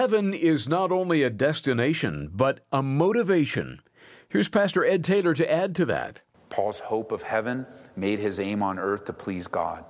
Heaven is not only a destination, but a motivation. Here's Pastor Ed Taylor to add to that. Paul's hope of heaven made his aim on earth to please God.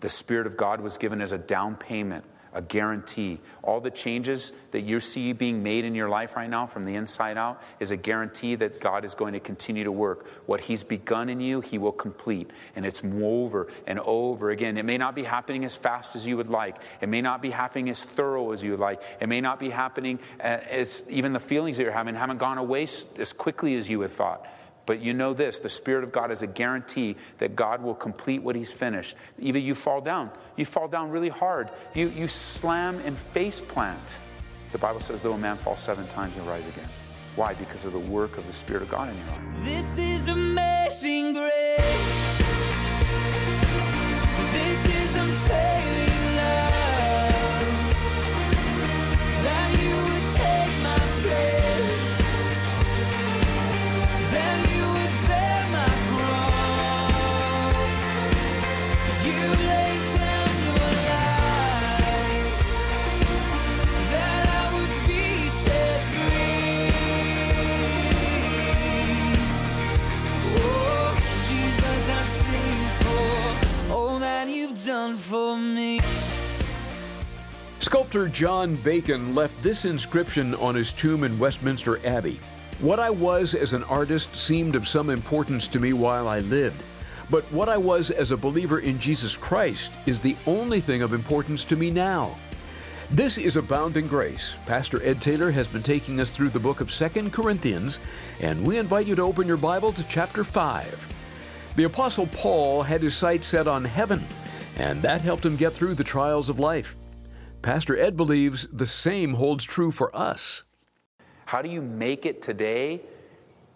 The Spirit of God was given as a down payment a guarantee. All the changes that you see being made in your life right now from the inside out is a guarantee that God is going to continue to work. What He's begun in you, He will complete. And it's over and over again. It may not be happening as fast as you would like, it may not be happening as thorough as you would like, it may not be happening as even the feelings that you're having haven't gone away as quickly as you had thought. But you know this the Spirit of God is a guarantee that God will complete what He's finished. Either you fall down, you fall down really hard, you, you slam and face plant. The Bible says, though a man falls seven times, he'll rise again. Why? Because of the work of the Spirit of God in your life. This is amazing grace. This is done for me. Sculptor John Bacon left this inscription on his tomb in Westminster Abbey What I was as an artist seemed of some importance to me while I lived. But what I was as a believer in Jesus Christ is the only thing of importance to me now. This is Abounding Grace. Pastor Ed Taylor has been taking us through the book of 2 Corinthians, and we invite you to open your Bible to chapter 5. The Apostle Paul had his sights set on heaven, and that helped him get through the trials of life. Pastor Ed believes the same holds true for us. How do you make it today?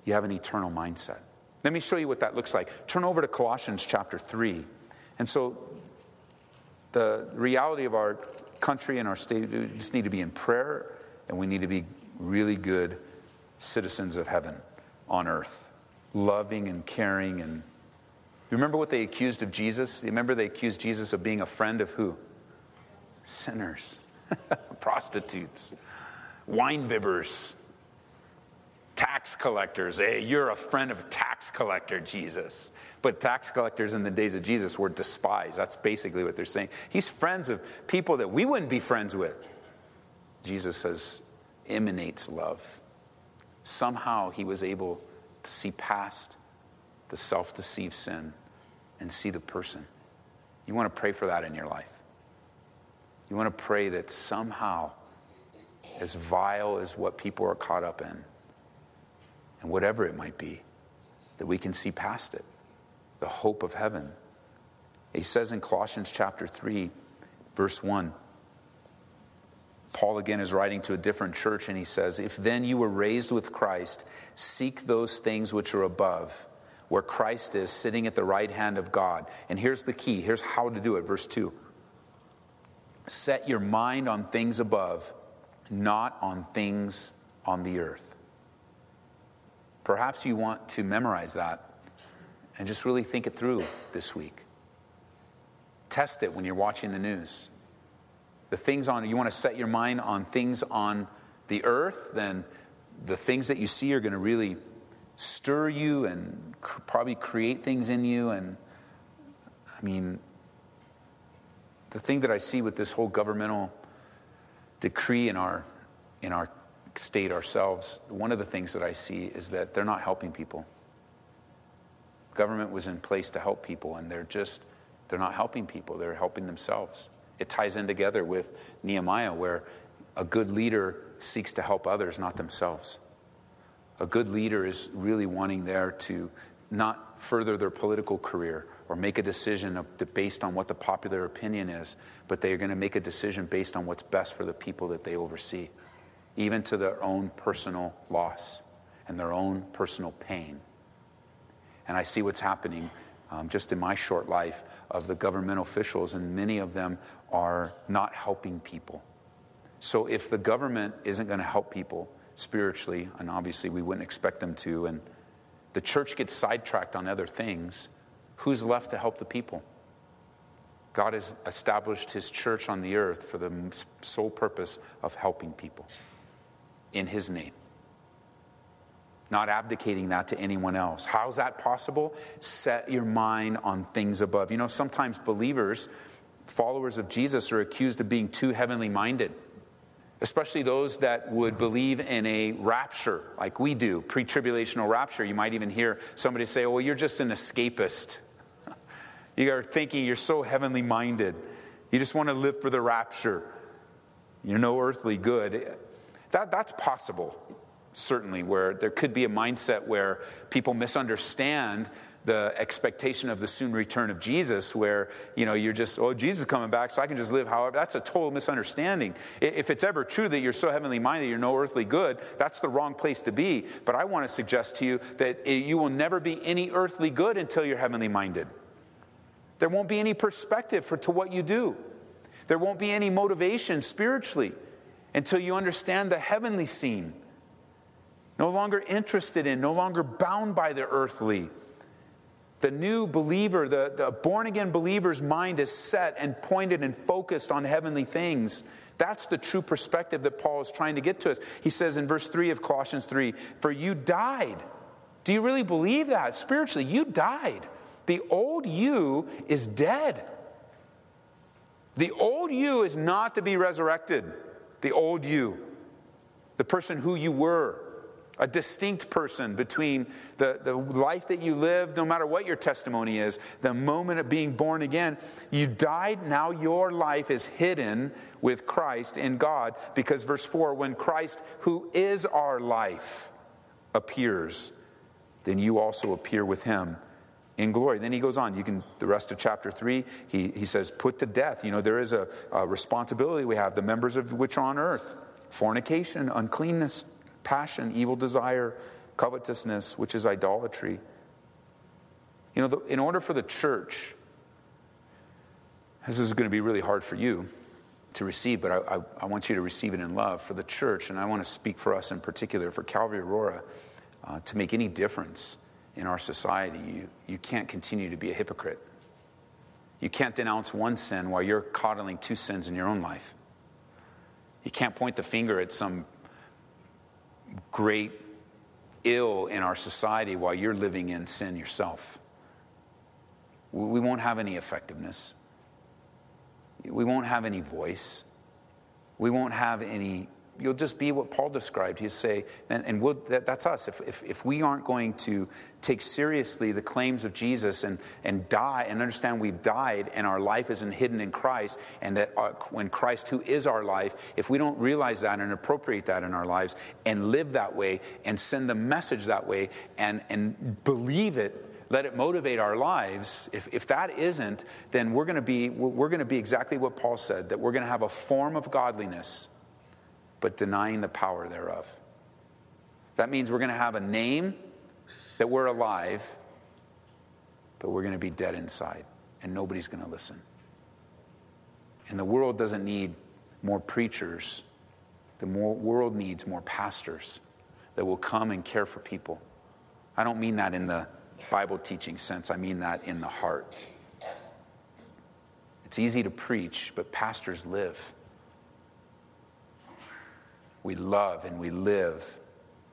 You have an eternal mindset. Let me show you what that looks like. Turn over to Colossians chapter 3. And so, the reality of our country and our state, we just need to be in prayer and we need to be really good citizens of heaven on earth, loving and caring. And you remember what they accused of Jesus? You remember they accused Jesus of being a friend of who? Sinners, prostitutes, wine bibbers, tax collectors. Hey, you're a friend of tax collector, Jesus. But tax collectors in the days of Jesus were despised. That's basically what they're saying. He's friends of people that we wouldn't be friends with. Jesus says, emanates love. Somehow he was able to see past the self deceived sin and see the person. You want to pray for that in your life. You want to pray that somehow, as vile as what people are caught up in, and whatever it might be, that we can see past it, the hope of heaven. He says in Colossians chapter 3, verse 1, Paul again is writing to a different church, and he says, If then you were raised with Christ, seek those things which are above, where Christ is sitting at the right hand of God. And here's the key here's how to do it. Verse 2 Set your mind on things above, not on things on the earth. Perhaps you want to memorize that and just really think it through this week. Test it when you're watching the news. The things on, you want to set your mind on things on the earth, then the things that you see are going to really stir you and cr- probably create things in you. And I mean, the thing that I see with this whole governmental decree in our, in our state ourselves, one of the things that I see is that they're not helping people. Government was in place to help people, and they're just, they're not helping people, they're helping themselves. It ties in together with Nehemiah, where a good leader seeks to help others, not themselves. A good leader is really wanting there to not further their political career or make a decision based on what the popular opinion is, but they are going to make a decision based on what's best for the people that they oversee, even to their own personal loss and their own personal pain. And I see what's happening um, just in my short life of the government officials, and many of them are not helping people. So if the government isn't going to help people spiritually, and obviously we wouldn't expect them to, and the church gets sidetracked on other things, who's left to help the people? God has established his church on the earth for the sole purpose of helping people in his name. Not abdicating that to anyone else. How's that possible? Set your mind on things above. You know, sometimes believers, followers of Jesus, are accused of being too heavenly minded especially those that would believe in a rapture like we do, pre tribulational rapture. You might even hear somebody say, well, you're just an escapist. You are thinking you're so heavenly minded. You just want to live for the rapture. You're no earthly good. That, that's possible, certainly, where there could be a mindset where people misunderstand the expectation of the soon return of Jesus, where you know you're just, oh, Jesus is coming back, so I can just live however. That's a total misunderstanding. If it's ever true that you're so heavenly minded, you're no earthly good, that's the wrong place to be. But I want to suggest to you that you will never be any earthly good until you're heavenly minded. There won't be any perspective for to what you do. There won't be any motivation spiritually until you understand the heavenly scene. No longer interested in, no longer bound by the earthly. The new believer, the, the born again believer's mind is set and pointed and focused on heavenly things. That's the true perspective that Paul is trying to get to us. He says in verse 3 of Colossians 3 For you died. Do you really believe that spiritually? You died. The old you is dead. The old you is not to be resurrected. The old you, the person who you were, a distinct person between the, the life that you lived, no matter what your testimony is, the moment of being born again. You died, now your life is hidden with Christ in God. Because, verse 4 when Christ, who is our life, appears, then you also appear with him in glory. Then he goes on. You can, the rest of chapter three, he, he says, put to death. You know, there is a, a responsibility we have, the members of which are on earth fornication, uncleanness, passion, evil desire, covetousness, which is idolatry. You know, the, in order for the church, this is going to be really hard for you to receive, but I, I, I, want you to receive it in love for the church, and I want to speak for us in particular, for Calvary Aurora, uh, to make any difference in our society, you, you can't continue to be a hypocrite. You can't denounce one sin while you're coddling two sins in your own life. You can't point the finger at some great ill in our society while you're living in sin yourself. We won't have any effectiveness. We won't have any voice. We won't have any you'll just be what Paul described. He'll say, and, and we'll, that, that's us. If, if, if, we aren't going to take seriously the claims of Jesus and, and die and understand we've died and our life isn't hidden in Christ, and that uh, our, when Christ, who is our life, if we don't realize that and appropriate that in our lives and live that way and send the message that way and, and believe it let it motivate our lives if, if that isn't then we're going to be we're going to be exactly what paul said that we're going to have a form of godliness but denying the power thereof. That means we're going to have a name that we're alive, but we're going to be dead inside, and nobody's going to listen. And the world doesn't need more preachers, the more, world needs more pastors that will come and care for people. I don't mean that in the Bible teaching sense, I mean that in the heart. It's easy to preach, but pastors live we love and we live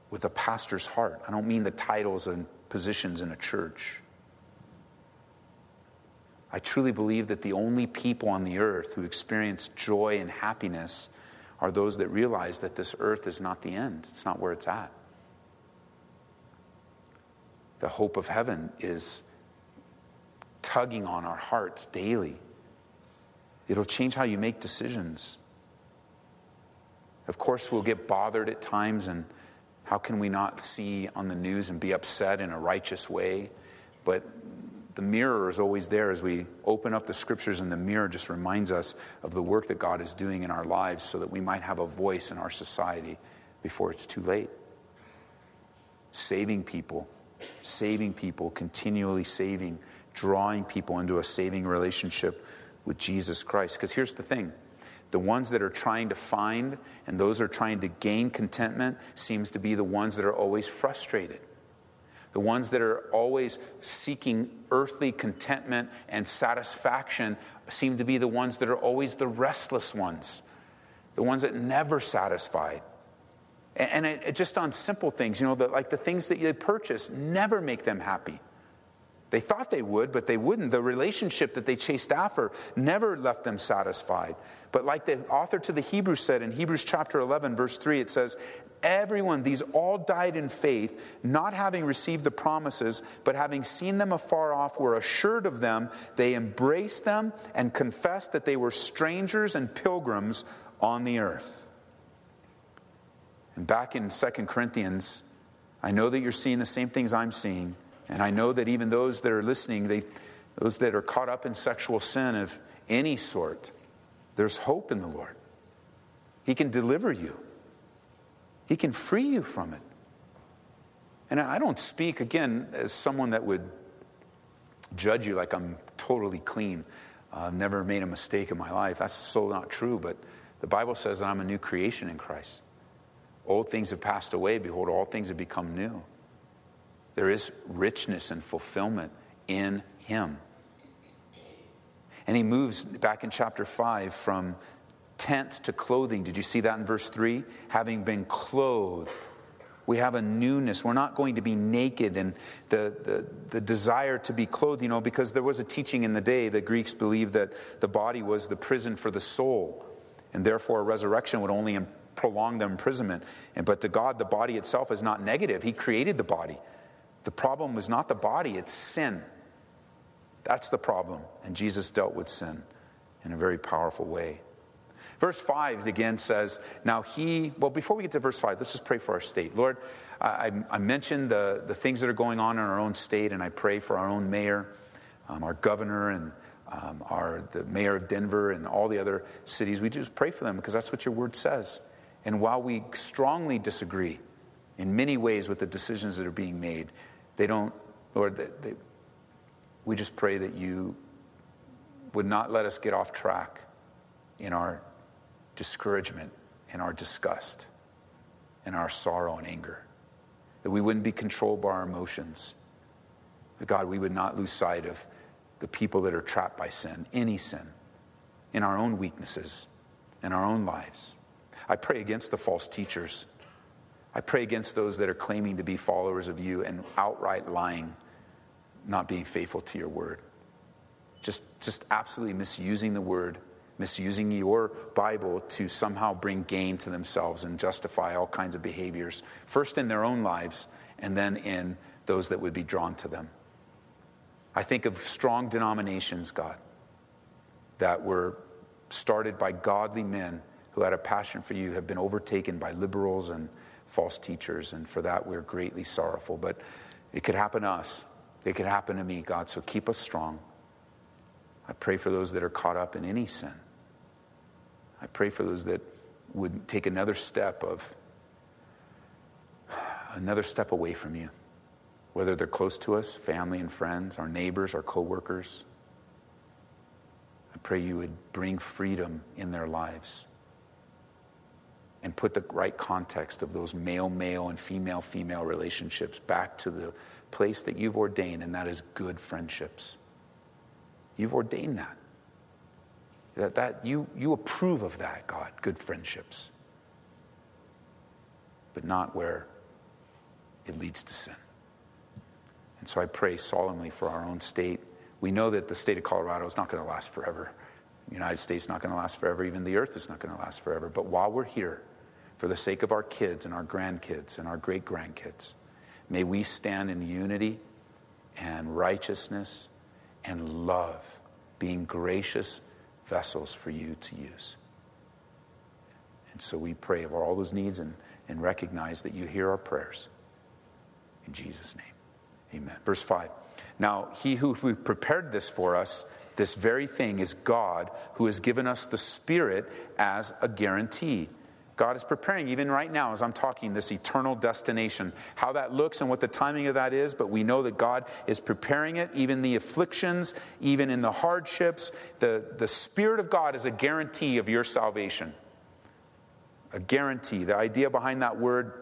with a pastor's heart. I don't mean the titles and positions in a church. I truly believe that the only people on the earth who experience joy and happiness are those that realize that this earth is not the end, it's not where it's at. The hope of heaven is tugging on our hearts daily. It'll change how you make decisions. Of course, we'll get bothered at times, and how can we not see on the news and be upset in a righteous way? But the mirror is always there as we open up the scriptures, and the mirror just reminds us of the work that God is doing in our lives so that we might have a voice in our society before it's too late. Saving people, saving people, continually saving, drawing people into a saving relationship with Jesus Christ. Because here's the thing the ones that are trying to find and those are trying to gain contentment seems to be the ones that are always frustrated. The ones that are always seeking earthly contentment and satisfaction seem to be the ones that are always the restless ones, the ones that never satisfied. And it, it just on simple things, you know, the, like the things that you purchase never make them happy. They thought they would, but they wouldn't. The relationship that they chased after never left them satisfied. But like the author to the Hebrews said in Hebrews chapter 11, verse 3, it says, Everyone, these all died in faith, not having received the promises, but having seen them afar off, were assured of them. They embraced them and confessed that they were strangers and pilgrims on the earth. And back in 2 Corinthians, I know that you're seeing the same things I'm seeing. And I know that even those that are listening, they, those that are caught up in sexual sin of any sort, there's hope in the Lord. He can deliver you, He can free you from it. And I don't speak, again, as someone that would judge you like I'm totally clean. I've never made a mistake in my life. That's so not true, but the Bible says that I'm a new creation in Christ. Old things have passed away. Behold, all things have become new. There is richness and fulfillment in him. And he moves back in chapter 5 from tents to clothing. Did you see that in verse 3? Having been clothed. We have a newness. We're not going to be naked and the, the, the desire to be clothed, you know, because there was a teaching in the day. The Greeks believed that the body was the prison for the soul, and therefore a resurrection would only prolong the imprisonment. And, but to God, the body itself is not negative. He created the body. The problem was not the body, it's sin. That's the problem. And Jesus dealt with sin in a very powerful way. Verse 5 again says, Now he, well, before we get to verse 5, let's just pray for our state. Lord, I, I mentioned the, the things that are going on in our own state, and I pray for our own mayor, um, our governor, and um, our, the mayor of Denver, and all the other cities. We just pray for them because that's what your word says. And while we strongly disagree in many ways with the decisions that are being made, they don't, Lord, they, they, we just pray that you would not let us get off track in our discouragement, in our disgust, in our sorrow and anger. That we wouldn't be controlled by our emotions. But God, we would not lose sight of the people that are trapped by sin, any sin, in our own weaknesses, in our own lives. I pray against the false teachers I pray against those that are claiming to be followers of you and outright lying, not being faithful to your word. Just, just absolutely misusing the word, misusing your Bible to somehow bring gain to themselves and justify all kinds of behaviors, first in their own lives and then in those that would be drawn to them. I think of strong denominations, God, that were started by godly men who had a passion for you, have been overtaken by liberals and false teachers, and for that we're greatly sorrowful. But it could happen to us, it could happen to me, God, so keep us strong. I pray for those that are caught up in any sin. I pray for those that would take another step of another step away from you, whether they're close to us, family and friends, our neighbors, our coworkers. I pray you would bring freedom in their lives and put the right context of those male male and female female relationships back to the place that you've ordained, and that is good friendships. You've ordained that. That, that you, you approve of that, God, good friendships. But not where it leads to sin. And so I pray solemnly for our own state. We know that the state of Colorado is not going to last forever. The United States is not going to last forever. Even the earth is not going to last forever. But while we're here, for the sake of our kids and our grandkids and our great grandkids, may we stand in unity and righteousness and love, being gracious vessels for you to use. And so we pray over all those needs and, and recognize that you hear our prayers. In Jesus' name, amen. Verse 5. Now, he who prepared this for us this very thing is God who has given us the Spirit as a guarantee. God is preparing, even right now, as I'm talking, this eternal destination. How that looks and what the timing of that is, but we know that God is preparing it, even the afflictions, even in the hardships. The, the Spirit of God is a guarantee of your salvation. A guarantee. The idea behind that word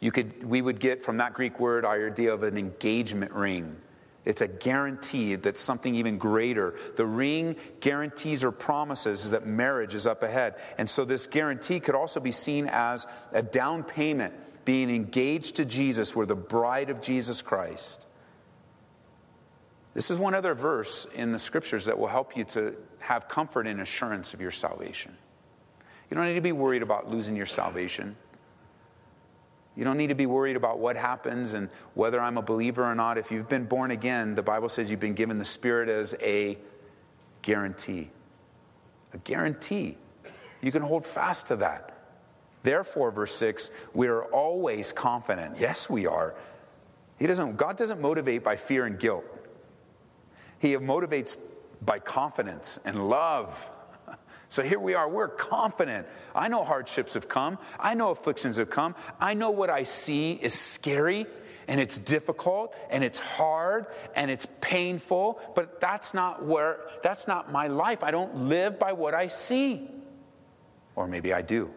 You could, we would get from that Greek word our idea of an engagement ring. It's a guarantee that something even greater. The ring guarantees or promises that marriage is up ahead. And so this guarantee could also be seen as a down payment, being engaged to Jesus. We're the bride of Jesus Christ. This is one other verse in the scriptures that will help you to have comfort and assurance of your salvation. You don't need to be worried about losing your salvation. You don't need to be worried about what happens and whether I'm a believer or not. If you've been born again, the Bible says you've been given the Spirit as a guarantee. A guarantee. You can hold fast to that. Therefore, verse 6, we are always confident. Yes, we are. He doesn't, God doesn't motivate by fear and guilt. He motivates by confidence and love. So here we are, we're confident. I know hardships have come, I know afflictions have come, I know what I see is scary and it's difficult and it's hard and it's painful, but that's not where that's not my life. I don't live by what I see. Or maybe I do.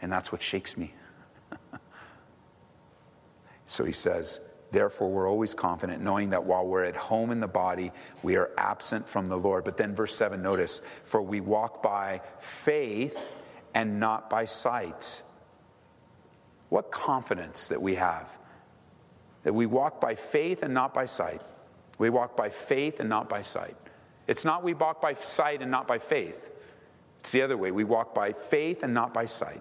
And that's what shakes me. so he says, Therefore, we're always confident, knowing that while we're at home in the body, we are absent from the Lord. But then, verse 7, notice, for we walk by faith and not by sight. What confidence that we have that we walk by faith and not by sight. We walk by faith and not by sight. It's not we walk by sight and not by faith. It's the other way. We walk by faith and not by sight.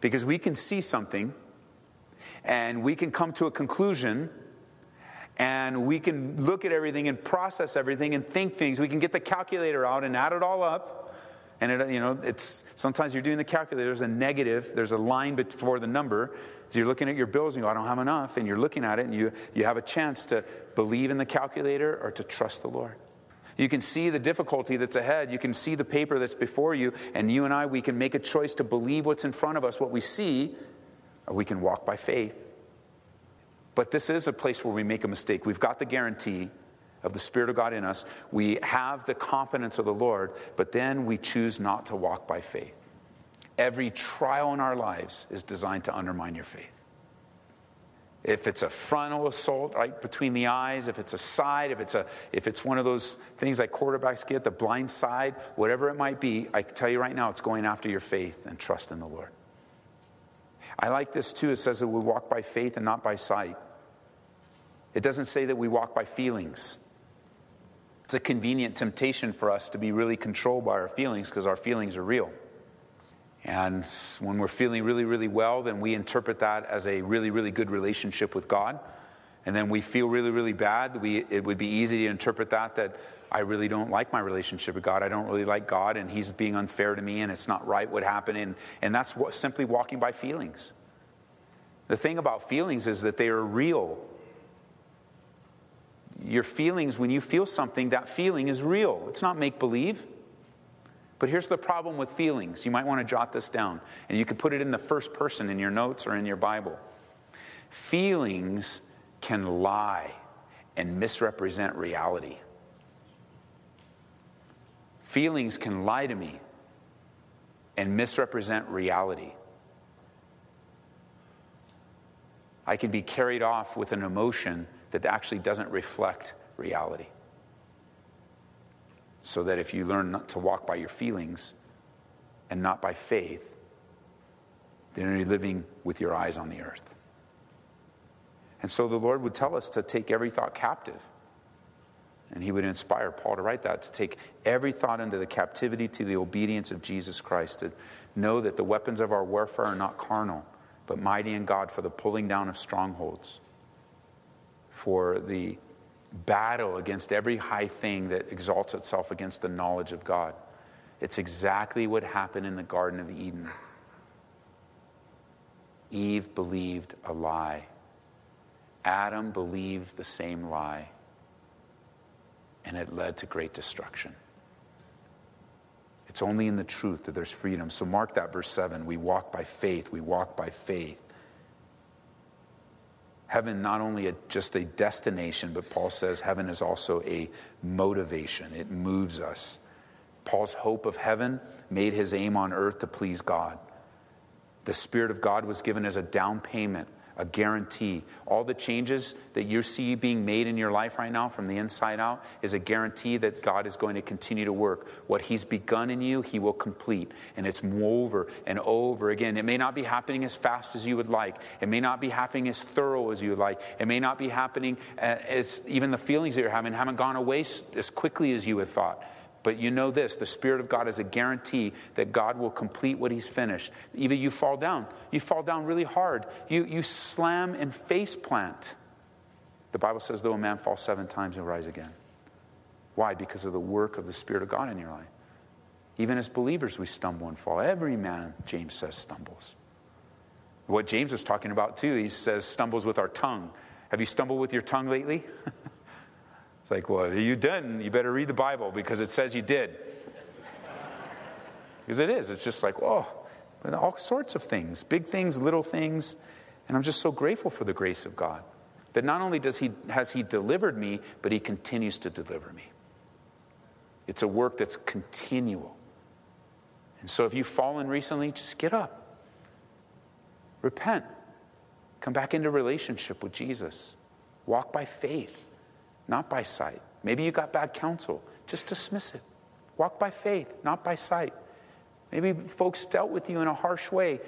Because we can see something and we can come to a conclusion and we can look at everything and process everything and think things. We can get the calculator out and add it all up. And it, you know, it's sometimes you're doing the calculator. There's a negative. There's a line before the number. So you're looking at your bills and you go, I don't have enough. And you're looking at it and you, you have a chance to believe in the calculator or to trust the Lord. You can see the difficulty that's ahead. You can see the paper that's before you. And you and I, we can make a choice to believe what's in front of us, what we see, or we can walk by faith. But this is a place where we make a mistake. We've got the guarantee of the Spirit of God in us, we have the confidence of the Lord, but then we choose not to walk by faith. Every trial in our lives is designed to undermine your faith. If it's a frontal assault right between the eyes, if it's a side, if it's a if it's one of those things like quarterbacks get, the blind side, whatever it might be, I can tell you right now, it's going after your faith and trust in the Lord. I like this too. It says that we walk by faith and not by sight. It doesn't say that we walk by feelings. It's a convenient temptation for us to be really controlled by our feelings because our feelings are real. And when we're feeling really, really well, then we interpret that as a really, really good relationship with God. And then we feel really, really bad. We, it would be easy to interpret that that I really don't like my relationship with God. I don't really like God, and He's being unfair to me, and it's not right what happened. And, and that's what, simply walking by feelings. The thing about feelings is that they are real. Your feelings, when you feel something, that feeling is real. It's not make believe. But here's the problem with feelings. You might want to jot this down, and you could put it in the first person in your notes or in your Bible. Feelings can lie and misrepresent reality. Feelings can lie to me and misrepresent reality. I can be carried off with an emotion that actually doesn't reflect reality. So that if you learn not to walk by your feelings and not by faith, then you're living with your eyes on the earth. And so the Lord would tell us to take every thought captive and he would inspire Paul to write that to take every thought into the captivity to the obedience of Jesus Christ, to know that the weapons of our warfare are not carnal, but mighty in God for the pulling down of strongholds, for the battle against every high thing that exalts itself against the knowledge of God. It's exactly what happened in the Garden of Eden. Eve believed a lie. Adam believed the same lie and it led to great destruction. It's only in the truth that there's freedom. So mark that verse 7. We walk by faith. We walk by faith. Heaven not only a, just a destination, but Paul says heaven is also a motivation. It moves us. Paul's hope of heaven made his aim on earth to please God. The Spirit of God was given as a down payment, a guarantee. All the changes that you see being made in your life right now from the inside out is a guarantee that God is going to continue to work. What He's begun in you, He will complete. And it's over and over again. It may not be happening as fast as you would like, it may not be happening as thorough as you would like, it may not be happening uh, as even the feelings that you're having haven't gone away as quickly as you had thought. But you know this the Spirit of God is a guarantee that God will complete what He's finished. Either you fall down, you fall down really hard, you, you slam and face plant. The Bible says, though a man falls seven times, he'll rise again. Why? Because of the work of the Spirit of God in your life. Even as believers, we stumble and fall. Every man, James says, stumbles. What James was talking about, too, he says, stumbles with our tongue. Have you stumbled with your tongue lately? It's like, well, you didn't. You better read the Bible because it says you did. because it is. It's just like, oh, all sorts of things, big things, little things. And I'm just so grateful for the grace of God. That not only does he, has He delivered me, but He continues to deliver me. It's a work that's continual. And so if you've fallen recently, just get up. Repent. Come back into relationship with Jesus. Walk by faith not by sight. Maybe you got bad counsel. Just dismiss it. Walk by faith, not by sight. Maybe folks dealt with you in a harsh way.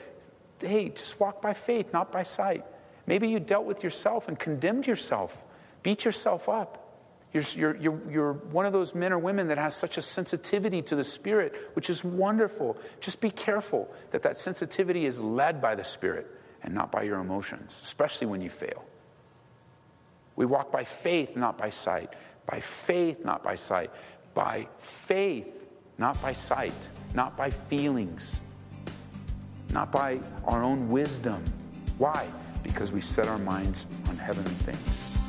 Hey, just walk by faith, not by sight. Maybe you dealt with yourself and condemned yourself, beat yourself up. You're, you're, you're, you're, one of those men or women that has such a sensitivity to the Spirit, which is wonderful. Just be careful that that sensitivity is led by the Spirit and not by your emotions, especially when you fail. We walk by faith, not by sight. By faith, not by sight. By faith, not by sight. Not by feelings. Not by our own wisdom. Why? Because we set our minds on heavenly things.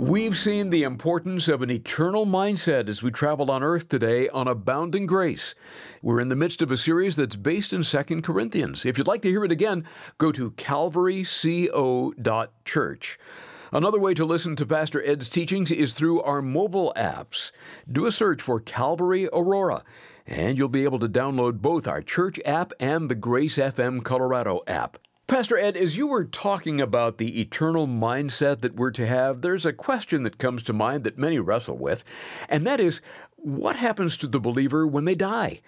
We've seen the importance of an eternal mindset as we travel on earth today on Abounding Grace. We're in the midst of a series that's based in 2 Corinthians. If you'd like to hear it again, go to calvaryco.church. Another way to listen to Pastor Ed's teachings is through our mobile apps. Do a search for Calvary Aurora, and you'll be able to download both our church app and the Grace FM Colorado app. Pastor Ed, as you were talking about the eternal mindset that we're to have, there's a question that comes to mind that many wrestle with, and that is what happens to the believer when they die?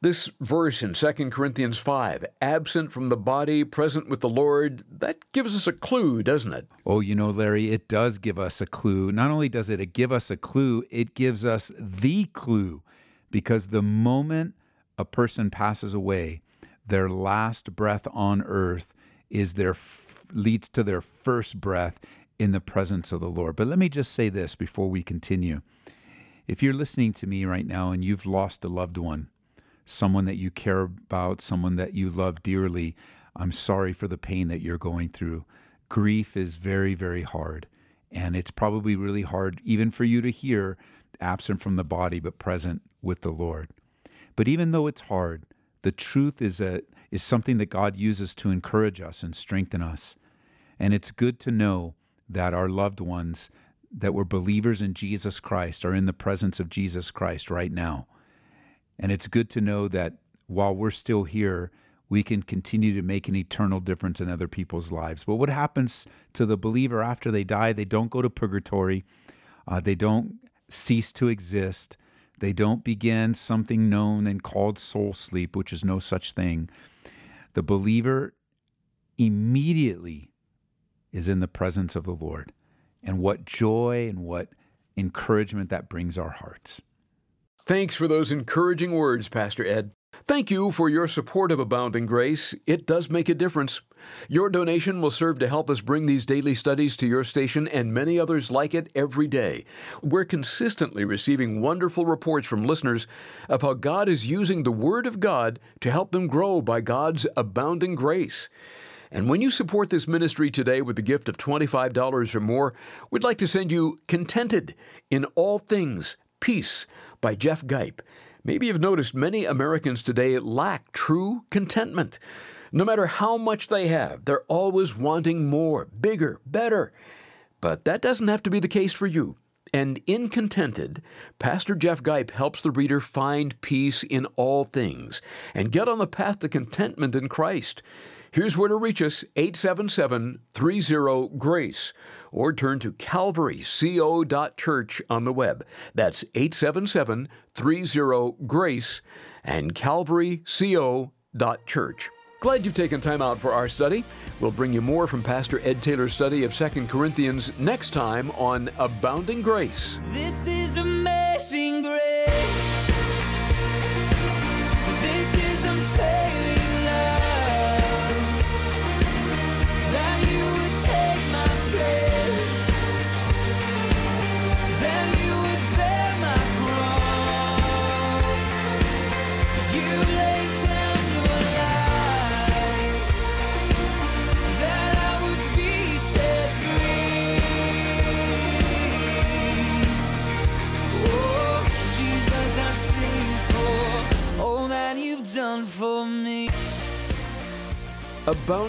This verse in 2 Corinthians 5, absent from the body, present with the Lord, that gives us a clue, doesn't it? Oh, you know, Larry, it does give us a clue. Not only does it give us a clue, it gives us the clue because the moment a person passes away, their last breath on earth is their leads to their first breath in the presence of the Lord. But let me just say this before we continue. If you're listening to me right now and you've lost a loved one, someone that you care about, someone that you love dearly, I'm sorry for the pain that you're going through. Grief is very, very hard. And it's probably really hard even for you to hear absent from the body but present with the Lord. But even though it's hard, the truth is that is something that God uses to encourage us and strengthen us. And it's good to know that our loved ones that were believers in Jesus Christ are in the presence of Jesus Christ right now. And it's good to know that while we're still here, we can continue to make an eternal difference in other people's lives. But what happens to the believer after they die? They don't go to purgatory, uh, they don't cease to exist. They don't begin something known and called soul sleep, which is no such thing. The believer immediately is in the presence of the Lord. And what joy and what encouragement that brings our hearts. Thanks for those encouraging words, Pastor Ed. Thank you for your support of Abounding Grace. It does make a difference. Your donation will serve to help us bring these daily studies to your station and many others like it every day. We're consistently receiving wonderful reports from listeners of how God is using the Word of God to help them grow by God's abounding grace. And when you support this ministry today with the gift of $25 or more, we'd like to send you Contented in All Things Peace by Jeff Gipe. Maybe you've noticed many Americans today lack true contentment. No matter how much they have, they're always wanting more, bigger, better. But that doesn't have to be the case for you. And in Contented, Pastor Jeff Gipe helps the reader find peace in all things and get on the path to contentment in Christ. Here's where to reach us 877 30 GRACE or turn to calvaryco.church on the web. That's 877 30 GRACE and calvaryco.church. Glad you've taken time out for our study. We'll bring you more from Pastor Ed Taylor's study of 2 Corinthians next time on Abounding Grace. This is amazing grace.